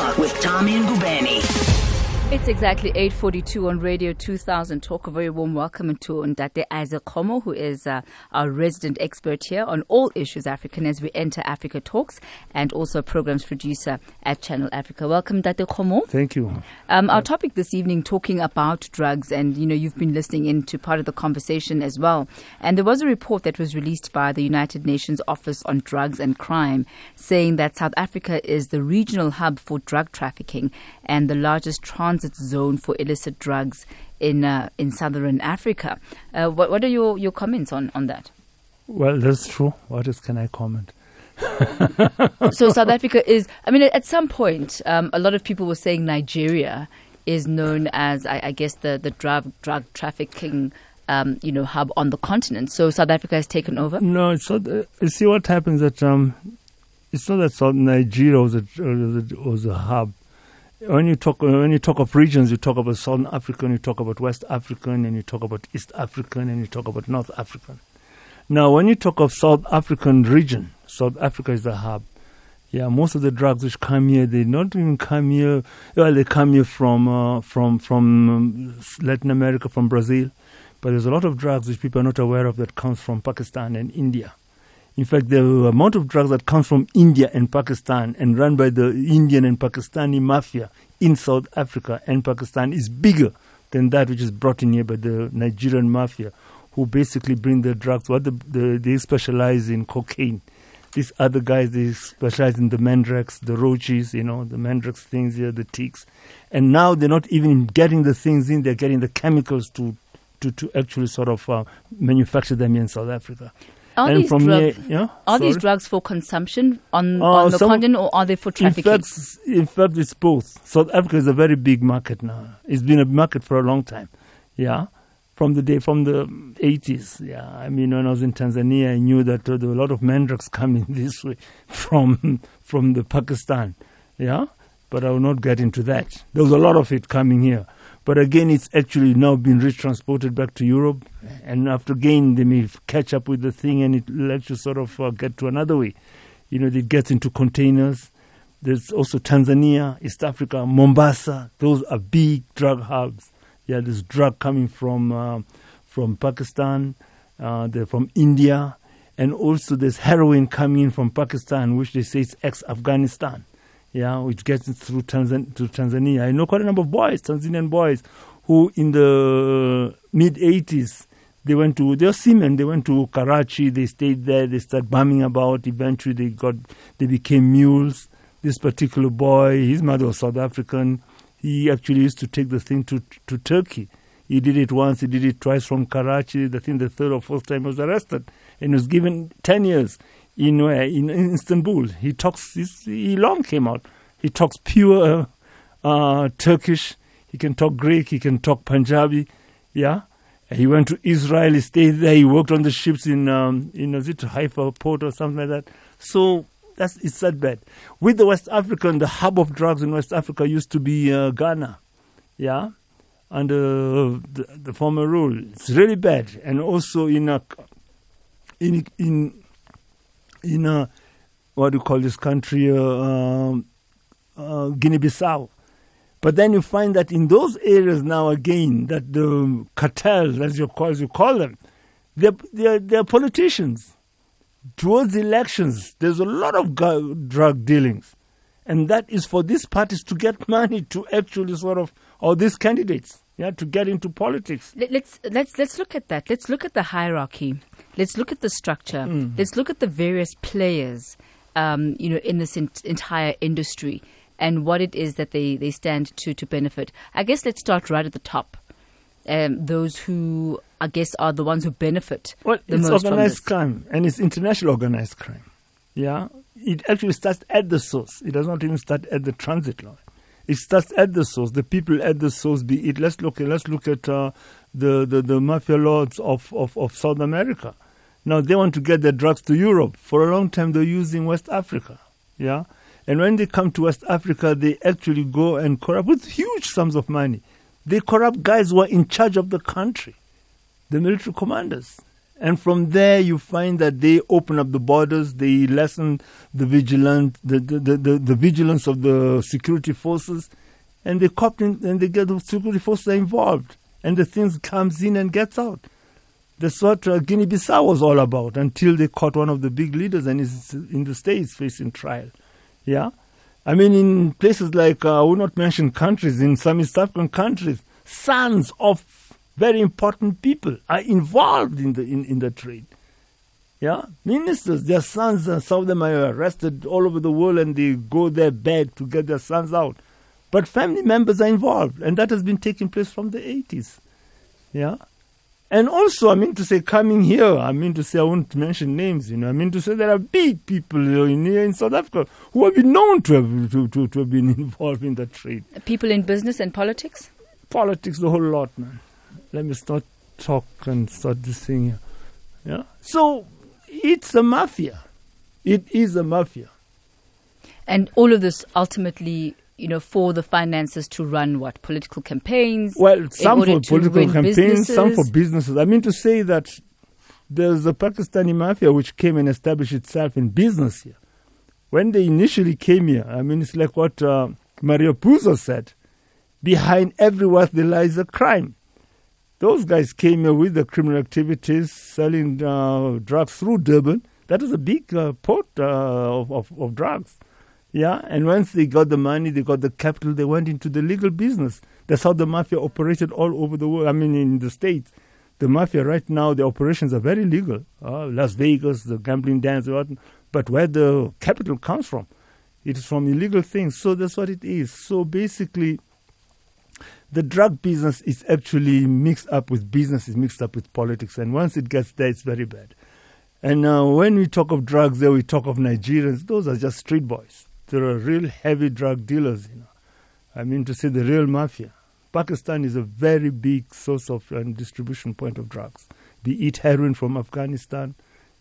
Talk with Tommy and Gubeni. It's exactly 8.42 on Radio 2000 Talk. A very warm welcome to Ntate Isaac Komo, who is uh, our resident expert here on all issues African as we enter Africa Talks and also programs producer at Channel Africa. Welcome, Ntate Komo. Thank you. Um, our topic this evening talking about drugs and, you know, you've been listening into part of the conversation as well. And there was a report that was released by the United Nations Office on Drugs and Crime saying that South Africa is the regional hub for drug trafficking and the largest transit zone for illicit drugs in uh, in southern Africa. Uh, what, what are your, your comments on, on that? Well, that's true. What else can I comment? so South Africa is. I mean, at some point, um, a lot of people were saying Nigeria is known as, I, I guess, the the drug drug trafficking. Um, you know, hub on the continent. So South Africa has taken over. No, it's not. Uh, you see what happens that um, it's not that South Nigeria was a, was a hub when you talk when you talk of regions, you talk about Southern African, you talk about West African, and you talk about East African, and you talk about North African. Now, when you talk of South African region, South Africa is the hub. Yeah, most of the drugs which come here, they not even come here. Well, they come here from uh, from from um, Latin America, from Brazil, but there's a lot of drugs which people are not aware of that comes from Pakistan and India. In fact, the amount of drugs that comes from India and Pakistan and run by the Indian and Pakistani mafia in South Africa and Pakistan is bigger than that which is brought in here by the Nigerian mafia, who basically bring the drugs. What the, the, they specialize in cocaine. These other guys, they specialize in the mandrax, the roaches, you know, the mandrax things here, the tiks. And now they're not even getting the things in, they're getting the chemicals to, to, to actually sort of uh, manufacture them in South Africa. Are and these from drugs, here, yeah, are these drugs for consumption on, uh, on the some, continent or are they for trafficking? In fact, in fact, it's both. South Africa is a very big market now. It's been a market for a long time. Yeah, from the day from the 80s. Yeah, I mean, when I was in Tanzania, I knew that uh, there were a lot of mandrax coming this way from from the Pakistan. Yeah, but I will not get into that. There was a lot of it coming here. But again, it's actually now been retransported back to Europe. And after again, they may catch up with the thing and it lets you sort of uh, get to another way. You know, it gets into containers. There's also Tanzania, East Africa, Mombasa. Those are big drug hubs. Yeah, there's drug coming from uh, from Pakistan, uh, from India, and also there's heroin coming in from Pakistan, which they say is ex-Afghanistan yeah, which gets through Tanzan- to Tanzania. I know quite a number of boys, Tanzanian boys, who in the uh, mid 80s, they went to, they're seamen, they went to Karachi, they stayed there, they started bumming about. Eventually, they got, they became mules. This particular boy, his mother was South African. He actually used to take the thing to, to Turkey. He did it once, he did it twice from Karachi. The thing, the third or fourth time, was arrested and was given 10 years in, uh, in, Istanbul. He talks, he long came out. He talks pure uh, Turkish. He can talk Greek. He can talk Punjabi. Yeah. He went to Israel. He stayed there. He worked on the ships in, um, in is it Haifa port or something like that. So that's it's that bad. With the West African, the hub of drugs in West Africa used to be uh, Ghana. Yeah. Under the, the former rule, it's really bad, and also in a, in in in a, what do you call this country, uh, um, uh, Guinea-Bissau. But then you find that in those areas now again, that the cartels, as you call, as you call them, they're, they're, they're politicians. Towards elections, there's a lot of drug dealings. And that is for these parties to get money to actually sort of, or these candidates, yeah, to get into politics. Let's, let's, let's look at that. Let's look at the hierarchy let's look at the structure. Mm. Let's look at the various players, um, you know, in this in- entire industry and what it is that they, they stand to to benefit. I guess let's start right at the top. Um, those who I guess are the ones who benefit. Well, the it's most organized crime and it's international organized crime. Yeah, it actually starts at the source. It does not even start at the transit line. It starts at the source. The people at the source. Be it. Let's look. At, let's look at uh, the, the, the mafia lords of, of, of South America. Now they want to get their drugs to Europe. For a long time, they're using West Africa. Yeah? And when they come to West Africa, they actually go and corrupt with huge sums of money. They corrupt guys who are in charge of the country, the military commanders. And from there, you find that they open up the borders, they lessen the vigilant, the, the, the, the, the vigilance of the security forces, and they cop and they get the security forces involved, and the things comes in and gets out. That's what uh, Guinea-Bissau was all about until they caught one of the big leaders and is in the states facing trial. Yeah, I mean in places like uh, I will not mention countries in some East African countries, sons of very important people are involved in the in, in the trade. Yeah, ministers, their sons, uh, some of them are arrested all over the world, and they go there beg to get their sons out. But family members are involved, and that has been taking place from the 80s. Yeah. And also, I mean to say, coming here, I mean to say, I won't mention names, you know, I mean to say there are big people in, here in South Africa who have been known to have, to, to, to have been involved in the trade. People in business and politics? Politics, the whole lot, man let me start talk and start this thing here. Yeah. So it's a mafia. It is a mafia. And all of this ultimately, you know, for the finances to run what political campaigns. Well, some for political campaigns, businesses. some for businesses. I mean to say that there's a Pakistani mafia which came and established itself in business here. When they initially came here, I mean, it's like what uh, Mario Puzo said: behind every wealth there lies a crime. Those guys came here with the criminal activities, selling uh, drugs through Durban. That is a big uh, port uh, of, of, of, drugs. Yeah, and once they got the money, they got the capital, they went into the legal business. That's how the mafia operated all over the world. I mean, in the States. The mafia right now, the operations are very legal. Uh, Las Vegas, the gambling dens, but where the capital comes from, it is from illegal things. So that's what it is. So basically, the drug business is actually mixed up with business, is mixed up with politics, and once it gets there, it's very bad. And uh, when we talk of drugs, there we talk of Nigerians. Those are just street boys. There are real heavy drug dealers. You know, I mean to say the real mafia. Pakistan is a very big source of and distribution point of drugs. Be it heroin from Afghanistan,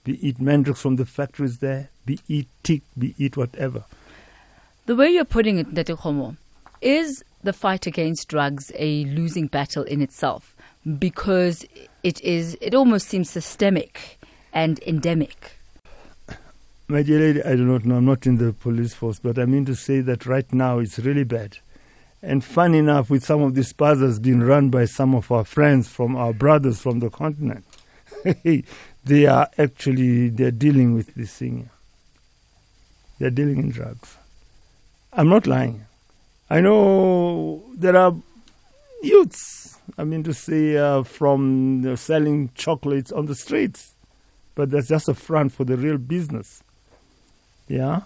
be it mandrax from the factories there, be it tik, be it whatever. The way you're putting it, Ntate is the fight against drugs a losing battle in itself because it is it almost seems systemic and endemic. My dear lady, I do not know. I'm not in the police force, but I mean to say that right now it's really bad. And fun enough, with some of these puzzles being run by some of our friends from our brothers from the continent, they are actually they're dealing with this thing. They're dealing in drugs. I'm not lying. I know there are youths, I mean to say, uh, from selling chocolates on the streets, but that's just a front for the real business. Yeah.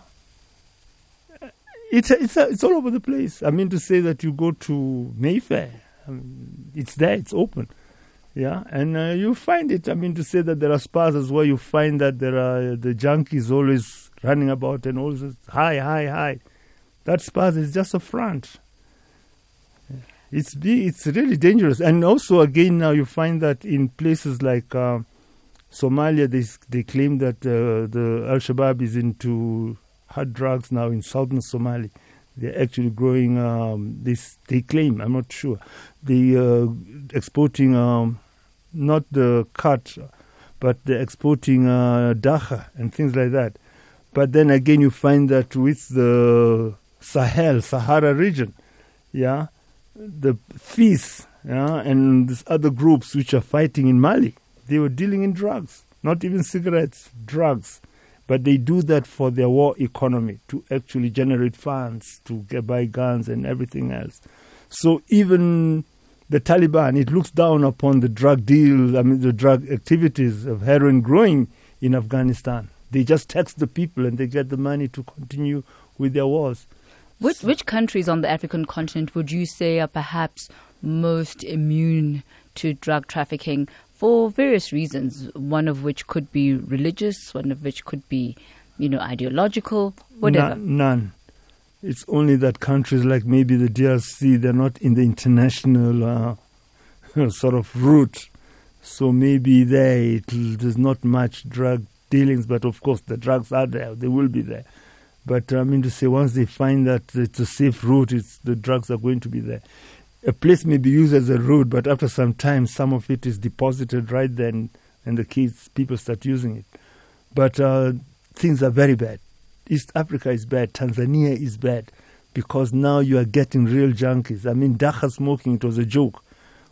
It's, it's, it's all over the place. I mean to say that you go to Mayfair, I mean, it's there, it's open. Yeah, and uh, you find it. I mean, to say that there are as where you find that there are the junkies always running about and always high, high, high. That space is just a front. It's it's really dangerous, and also again now you find that in places like uh, Somalia, they they claim that uh, the Al Shabaab is into hard drugs now in southern Somalia. They're actually growing. Um, this they claim. I'm not sure. They uh, exporting um, not the khat, but they're exporting uh, dagga and things like that. But then again, you find that with the Sahel, Sahara region, yeah, the FIS, yeah, and these other groups which are fighting in Mali, they were dealing in drugs, not even cigarettes, drugs. But they do that for their war economy to actually generate funds to get buy guns and everything else. So even the Taliban, it looks down upon the drug deals, I mean the drug activities of heroin growing in Afghanistan. They just tax the people and they get the money to continue with their wars. Which, which countries on the African continent would you say are perhaps most immune to drug trafficking for various reasons? One of which could be religious, one of which could be, you know, ideological, whatever. None. none. It's only that countries like maybe the DRC, they're not in the international uh, sort of route. So maybe there there's not much drug dealings, but of course the drugs are there. They will be there. But I mean to say, once they find that it's a safe route, it's, the drugs are going to be there. A place may be used as a road, but after some time, some of it is deposited right then and the kids, people start using it. But uh, things are very bad. East Africa is bad. Tanzania is bad because now you are getting real junkies. I mean, dagga smoking, it was a joke.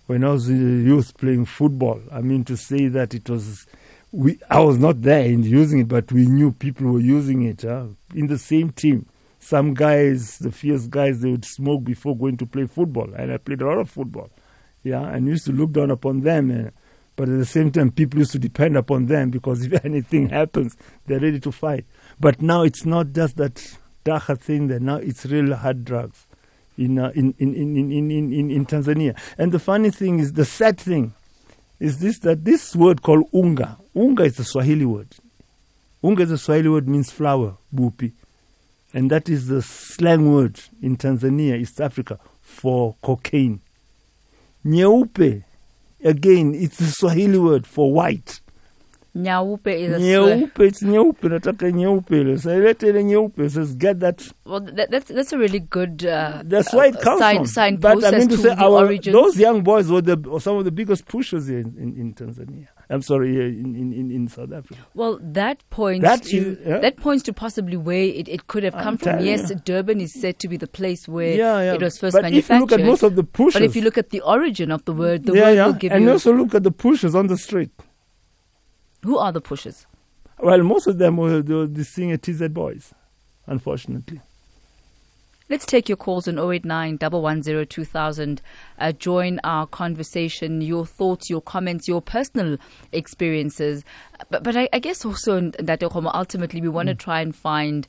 When I was a youth playing football, I mean, to say that it was, we, I was not there in using it, but we knew people were using it huh? in the same team. Some guys, the fierce guys, they would smoke before going to play football. And I played a lot of football. Yeah, and used to look down upon them. Uh, but at the same time, people used to depend upon them because if anything happens, they're ready to fight. But now it's not just that dagga thing there. Now it's real hard drugs in, uh, in, in, in, in, in, in, Tanzania. And the funny thing is, the sad thing is this that this word called unga, unga is a Swahili word. Unga is a Swahili word means flour, bupi. And that is the slang word in Tanzania, East Africa, for cocaine. Nyeupe, again, it's the Swahili word for white. Nyaupe is a slang. Nyeupe, it's nyeupe, nataka nyeupe. So ilete ile nyeupe, says get that. Well, that, that's that's a really good. Uh, That's where it uh, comes sign, from. Signpost but I mean to to say, our, origins. those young boys were the, some of the biggest pushers in, in, in Tanzania. I'm sorry, in, in, in, South Africa. Well, that points That to is- yeah. that points to possibly where it, it could have I'm come from. Yes, you. Durban is said to be the place where yeah, yeah. it was first but if you look at most of the pushers, but if you look at the origin of the word, the word yeah, will give and you also look at the pushers on the street. who are the pushers. Well, most of them were the, the senior TZ boys, unfortunately. Let's take your calls on 089 110 2000. Uh, join our conversation, your thoughts, your comments, your personal experiences. But, but I, I guess also, that ultimately, we want Mm. to try and find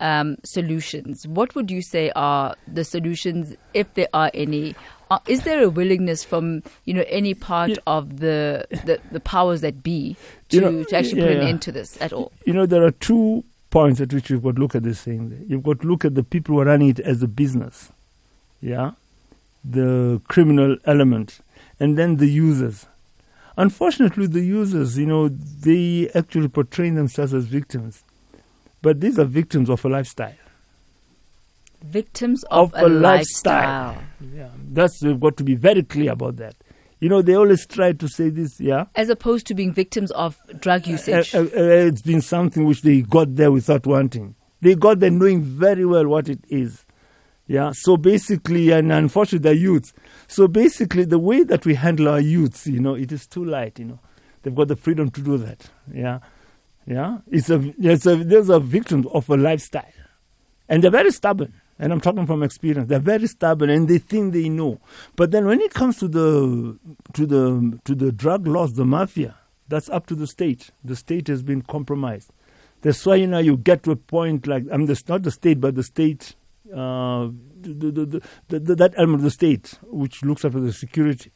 um, solutions. What would you say are the solutions, if there are any? Uh, is there a willingness from you know any part Yeah. of the, the the powers that be to, You know, to actually yeah, put an yeah. end to this at all? You know, there are two points at which you've got to look at this thing. You've got to look at the people who are running it as a business, yeah, the criminal element, and then the users. Unfortunately, the users, you know, they actually portray themselves as victims, but these are victims of a lifestyle. Victims of, Of a lifestyle. Yeah, that's we've got to be very clear about that. You know, they always try to say this, yeah. as opposed to being victims of drug usage. Uh, uh, uh, it's been something which they got there without wanting. They got there knowing very well what it is. Yeah. So basically, and unfortunately, they're youths. So basically, the way that we handle our youths, you know, it is too light. You know, they've got the freedom to do that. Yeah. Yeah. It's a, it's a there's a victim of a lifestyle, and they're very stubborn. And I'm talking from experience. They're very stubborn, and they think they know. But then, when it comes to the to the to the drug laws, the mafia, that's up to the state. The state has been compromised. That's why you know you get to a point like I mean, that's not the state, but the state, uh, the, the, the, the, the, that element of the state which looks after the security.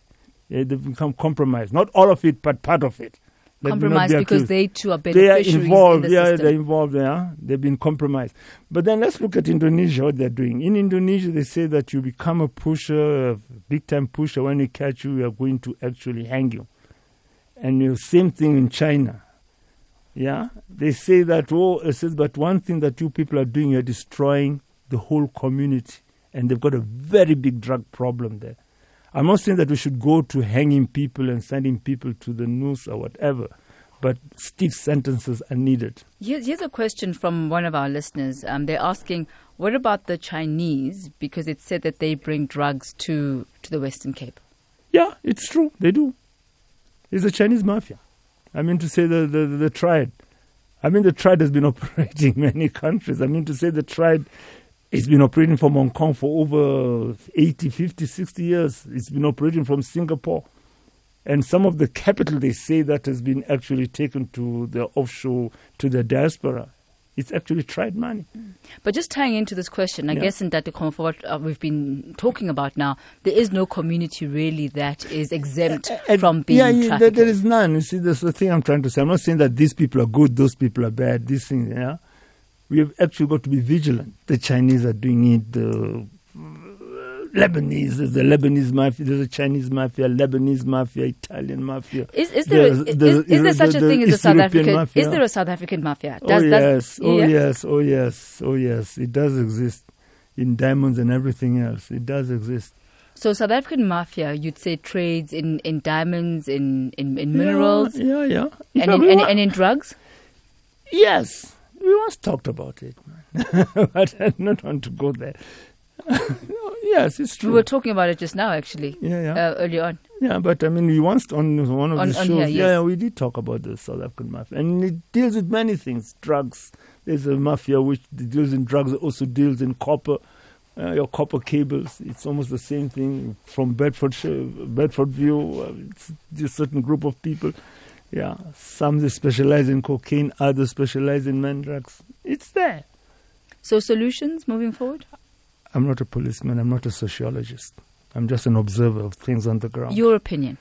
Yeah, they've become compromised. Not all of it, but part of it. Let me not compromised be because they too are they are involved. in the yeah, system. they're involved. Yeah, they've been compromised. But then let's look at Indonesia. What they're doing in Indonesia, they say that you become a pusher, a big time pusher. When we catch you, we are going to actually hang you. And the same thing in China. Yeah, they say that. Oh, it says, but one thing that you people are doing, you're destroying the whole community, and they've got a very big drug problem there. I'm not saying that we should go to hanging people and sending people to the noose or whatever, but stiff sentences are needed. Here's, here's a question from one of our listeners. Um, they're asking, what about the Chinese? Because it's said that they bring drugs to, to the Western Cape. Yeah, it's true. They do. It's the Chinese mafia. I mean to say the, the, the, the triad. I mean the triad has been operating in many countries. I mean to say the triad it's been operating from Hong Kong for over 80, 50, 60 years. It's been operating from Singapore. And some of the capital they say that has been actually taken to the offshore, to the diaspora. It's actually triad money. But just tying into this question, I Yeah. guess in that for what uh, we've been talking about now, there is no community really that is exempt from being yeah, yeah, there, there is none. You see, that's the thing I'm trying to say. I'm not saying that these people are good, those people are bad. These things, yeah. We have actually got to be vigilant. The Chinese are doing it. The uh, Lebanese, there's the Lebanese mafia. There's a Chinese mafia, Lebanese mafia, Italian mafia. Is, is there, is, the- is, there such a thing as a South African? Mafia. Is there a South African mafia? oh does- yes, oh yeah? yes, oh yes, oh yes. It does exist in diamonds and everything else. It does exist. So South African mafia, you'd say trades in, in diamonds, in, in, in minerals, Yeah, yeah. yeah. Fact, in, and, and in drugs? yes, we once talked about it, but I don't want to go there. yes, it's true. We were talking about it just now, actually, yeah, yeah. uh, earlier on. Yeah, but I mean, we once on one of On- the shows, here, yeah, we did talk about the South African mafia, and it deals with many things: drugs. There's a mafia which deals in drugs, also deals in copper, uh, your copper cables. It's almost the same thing from Bedfordshire, Bedfordview. Uh, it's a certain group of people. Yeah, some they specialize in cocaine, others specialize in man drugs. It's there. So solutions moving forward? I'm not a policeman. I'm not a sociologist. I'm just an observer of things on the ground. Your opinion.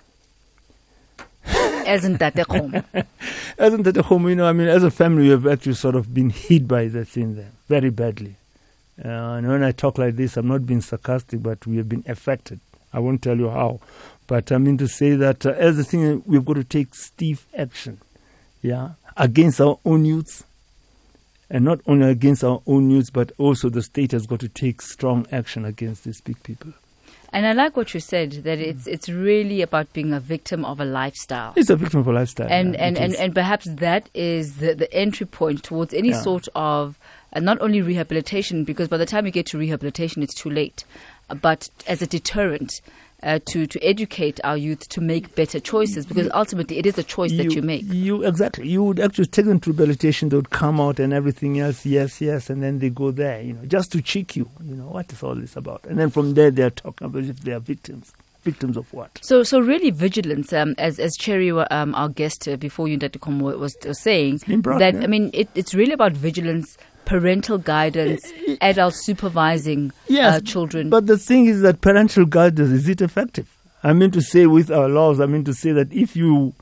As in Tate home? Isn't that a home? You know, I mean, as a family, we have actually sort of been hit by that thing there very badly. Uh, and when I talk like this, I'm not being sarcastic, but we have been affected. I won't tell you how. But I mean to say that uh, as a thing, we've got to take stiff action, yeah, against our own youths. And not only against our own youths, but also the state has got to take strong action against these big people. And I like what you said that it's it's really about being a victim of a lifestyle. It's a victim of a lifestyle. and yeah, and, and, and perhaps that is the, the entry point towards any Yeah. sort of uh, not only rehabilitation because by the time you get to rehabilitation it's too late uh, but as a deterrent uh, to to educate our youth to make better choices because ultimately it is a choice that you make You exactly. You would actually take them to rehabilitation. They would come out and everything else. Yes, yes, and then they go there. You know, just to check you. You know, what is all this about? And then from there, they are talking about if they are victims. Victims of what? So, so really, vigilance. Um, as as Cherry, um, our guest uh, before you, Dr. Komo, was was saying brought, that yeah. I mean, it, it's really about vigilance, parental guidance, adult supervising Yes, uh, children. But the thing is that parental guidance is it effective? I mean to say with our laws. I mean to say that if you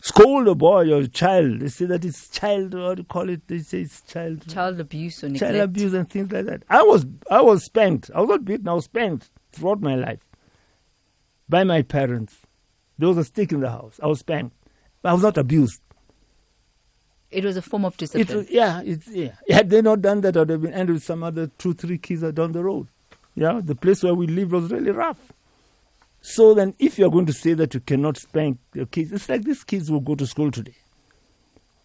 scold a boy or a child, they say that it's child. What do you call it? They say it's child. child abuse or neglect. child abuse and things like that. I was I was spanked. I was not beaten. I was spanked throughout my life by my parents. There was a stick in the house. I was spanked. I was not abused. It was a form of It discipline. was, yeah, it's, yeah. Had they not done that, I would have been ended with some other two, three kids down the road. Yeah, the place where we lived was really rough. So then, if you're going to say that you cannot spank your kids, it's like these kids will go to school today.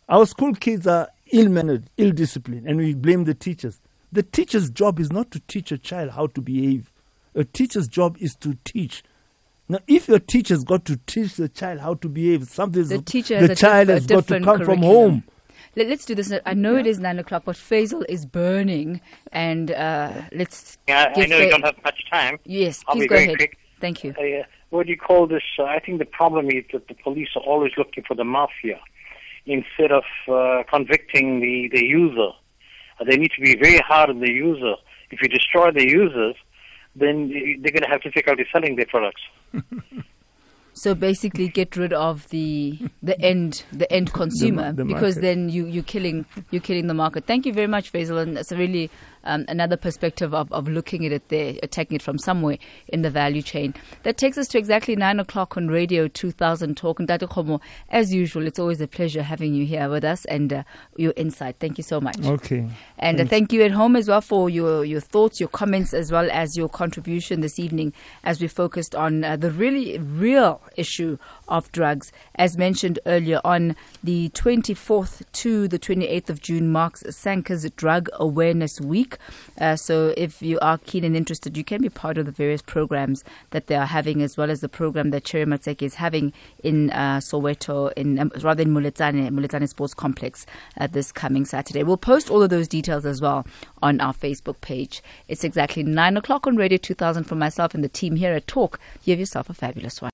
Our school kids are ill mannered, ill disciplined, and we blame the teachers. The teacher's job is not to teach a child how to behave. A teacher's job is to teach. Now, if your teacher's got to teach the child how to behave, something the teacher the a, child diff- has got to different come from home. Let, us do this. I know it is nine o'clock, but Faisal is burning, and uh, let's. Yeah, I know we Fa- don't have much time. Yes, I'll please be go very ahead. quick. Thank you. Uh, what do you call this? Uh, I think the problem is that the police are always looking for the mafia instead of uh, convicting the, the user. Uh, they need to be very hard on the user. If you destroy the users, then they're going to have difficulty selling their products. So basically, get rid of the the end the end consumer the because then you you're killing you're killing the market. Thank you very much, Faisal, and it's a really um, another perspective of, of looking at it there, attacking it from somewhere in the value chain. That takes us to exactly nine o'clock on Radio 2000 Talk. And Dr. Khomo, as usual, it's always a pleasure having you here with us and uh, your insight. Thank you so much. Okay. And uh, thank you at home as well for your, your thoughts, your comments, as well as your contribution this evening as we focused on uh, the really real issue of drugs. As mentioned earlier on, the 24th to the 28th of June marks SANCA's Drug Awareness Week. Uh, so if you are keen and interested, you can be part of the various programs that they are having, as well as the program that Cherry Matseki is having in uh, Soweto, in um, rather in Moletsane Sports Complex uh, this coming Saturday. We'll post all of those details as well on our Facebook page. It's exactly 9 o'clock on Radio 2000 for myself and the team here at Talk. Have yourself a fabulous one.